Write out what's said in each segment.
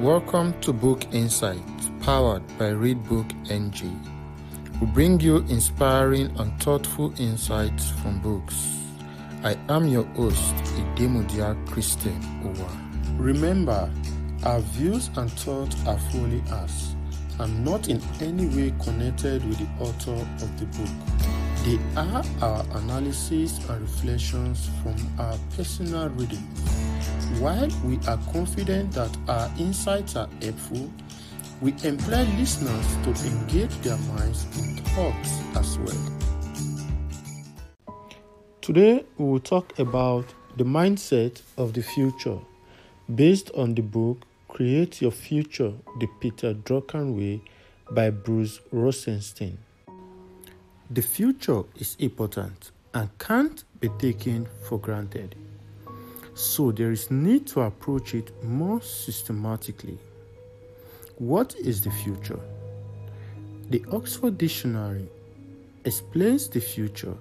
Welcome to Book Insights, powered by Readbook NG. We bring you inspiring and thoughtful insights from books. I am your host, Idemudia Christian Owa. Remember, our views and thoughts are fully ours and not in any way connected with the author of the book. They are our analysis and reflections from our personal reading. While we are confident that our insights are helpful, we employ listeners to engage their minds in thoughts as well. Today, we will talk about the mindset of the future based on the book Create Your Future the Peter Drucker Way by Bruce Rosenstein. The future is important and can't be taken for granted. So there is need to approach it more systematically. What is the future? The Oxford Dictionary explains the future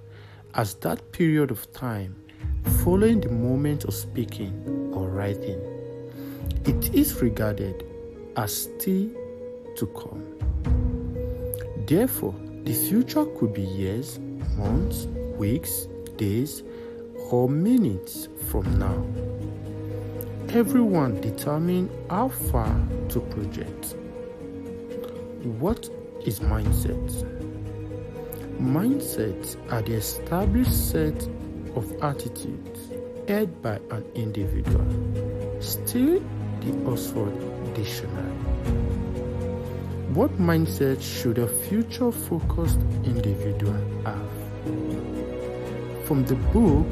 as that period of time following the moment of speaking or writing. It is regarded as still to come. Therefore, the future could be years, months, weeks, days, or minutes from now. Everyone determine how far to project. What is mindset? Mindsets are the established set of attitudes held by an individual. Still, the Oxford Dictionary. What mindset should a future focused individual have? From the book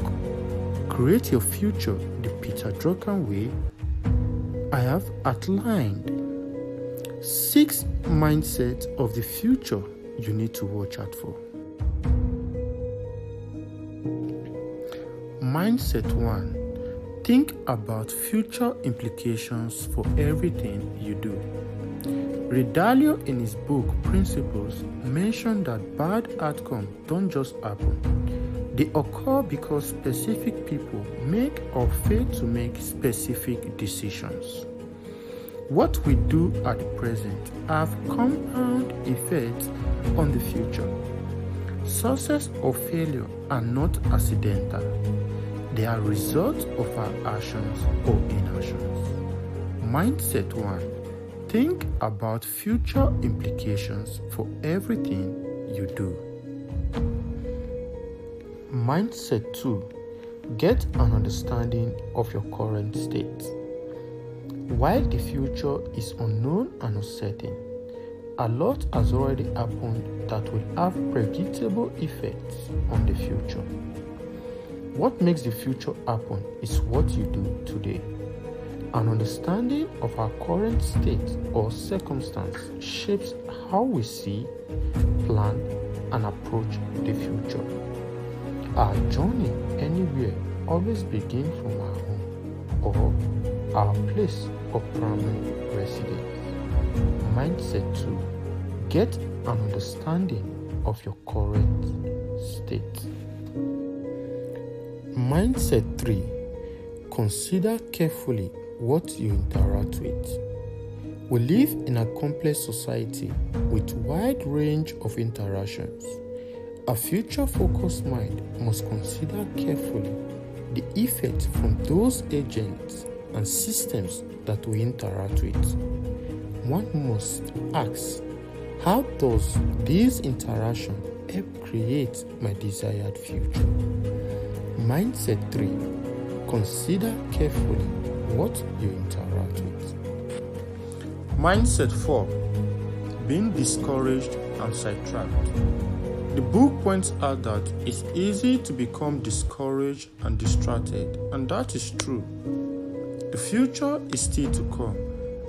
Create Your Future the Peter Drucker Way, I have outlined six mindsets of the future you need to watch out for. Mindset 1 Think about future implications for everything you do. Ray Dalio, in his book Principles, mentioned that bad outcomes don't just happen, they occur because specific people make or fail to make specific decisions. What we do at present have compound effects on the future. Success or failure are not accidental. They are results of our actions or inactions. Mindset 1 Think about future implications for everything you do. Mindset 2 Get an understanding of your current state. While the future is unknown and uncertain, a lot has already happened that will have predictable effects on the future. What makes the future happen is what you do today. An understanding of our current state or circumstance shapes how we see, plan, and approach the future. Our journey anywhere always begins from our home or our place of primary residence. Mindset 2 Get an understanding of your current state. Mindset 3 Consider carefully what you interact with. We live in a complex society with wide range of interactions. A future-focused mind must consider carefully the effect from those agents and systems that we interact with. One must ask, how does this interaction help create my desired future? Mindset 3. Consider carefully what you interact with. Mindset 4 Being discouraged and sidetracked. The book points out that it's easy to become discouraged and distracted, and that is true. The future is still to come,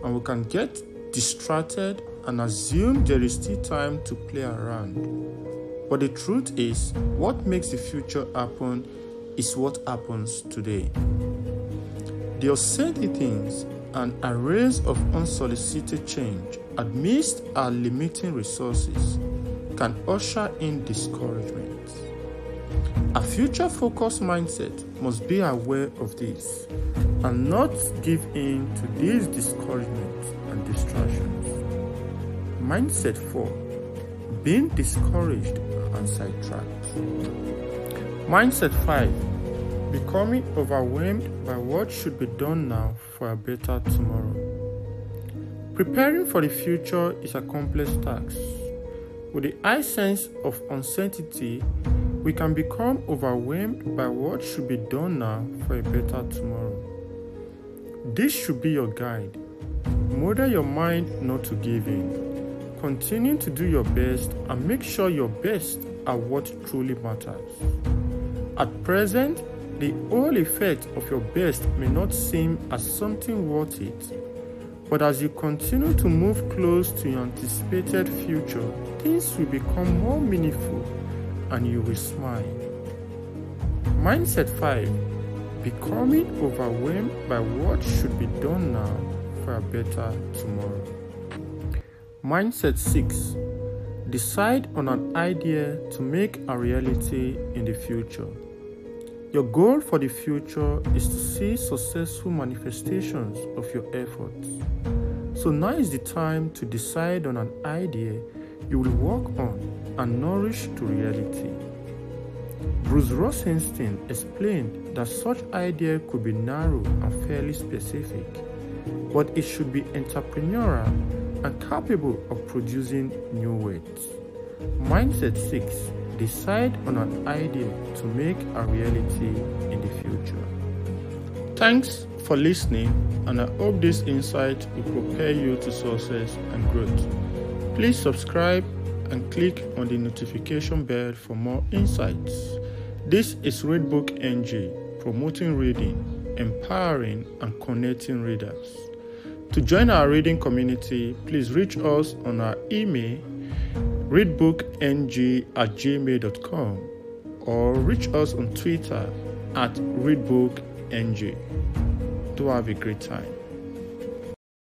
and we can get distracted and assume there is still time to play around. But the truth is, what makes the future happen is what happens today. The things and arrays of unsolicited change amidst our limiting resources can usher in discouragement. A future focused mindset must be aware of this. and not give in to these discouragements and distractions. Mindset 4 Being discouraged and sidetracked. Mindset 5 Becoming overwhelmed by what should be done now for a better tomorrow. Preparing for the future is a complex task. With the high sense of uncertainty, we can become overwhelmed by what should be done now for a better tomorrow. This should be your guide. Model your mind not to give in. Continue to do your best and make sure your best are what truly matters. At present, the whole effect of your best may not seem as something worth it but as you continue to move close to your anticipated future, things will become more meaningful and you will smile. Mindset 5 Becoming overwhelmed by what should be done now for a better tomorrow. Mindset 6 Decide on an idea to make a reality in the future. Your goal for the future is to see successful manifestations of your efforts. So now is the time to decide on an idea you will work on and nourish to reality. Bruce Rosenstein explained that such idea could be narrow and fairly specific, but it should be entrepreneurial and capable of producing new weights. Mindset 6 Decide on an idea to make a reality in the future. Thanks for listening, and I hope this insight will prepare you to success and growth. Please subscribe and click on the notification bell for more insights. This is Readbook NG, promoting reading, empowering, and connecting readers. To join our reading community, please reach us on our email readbookng at gmail.com or reach us on Twitter at readbookng. Do have a great time.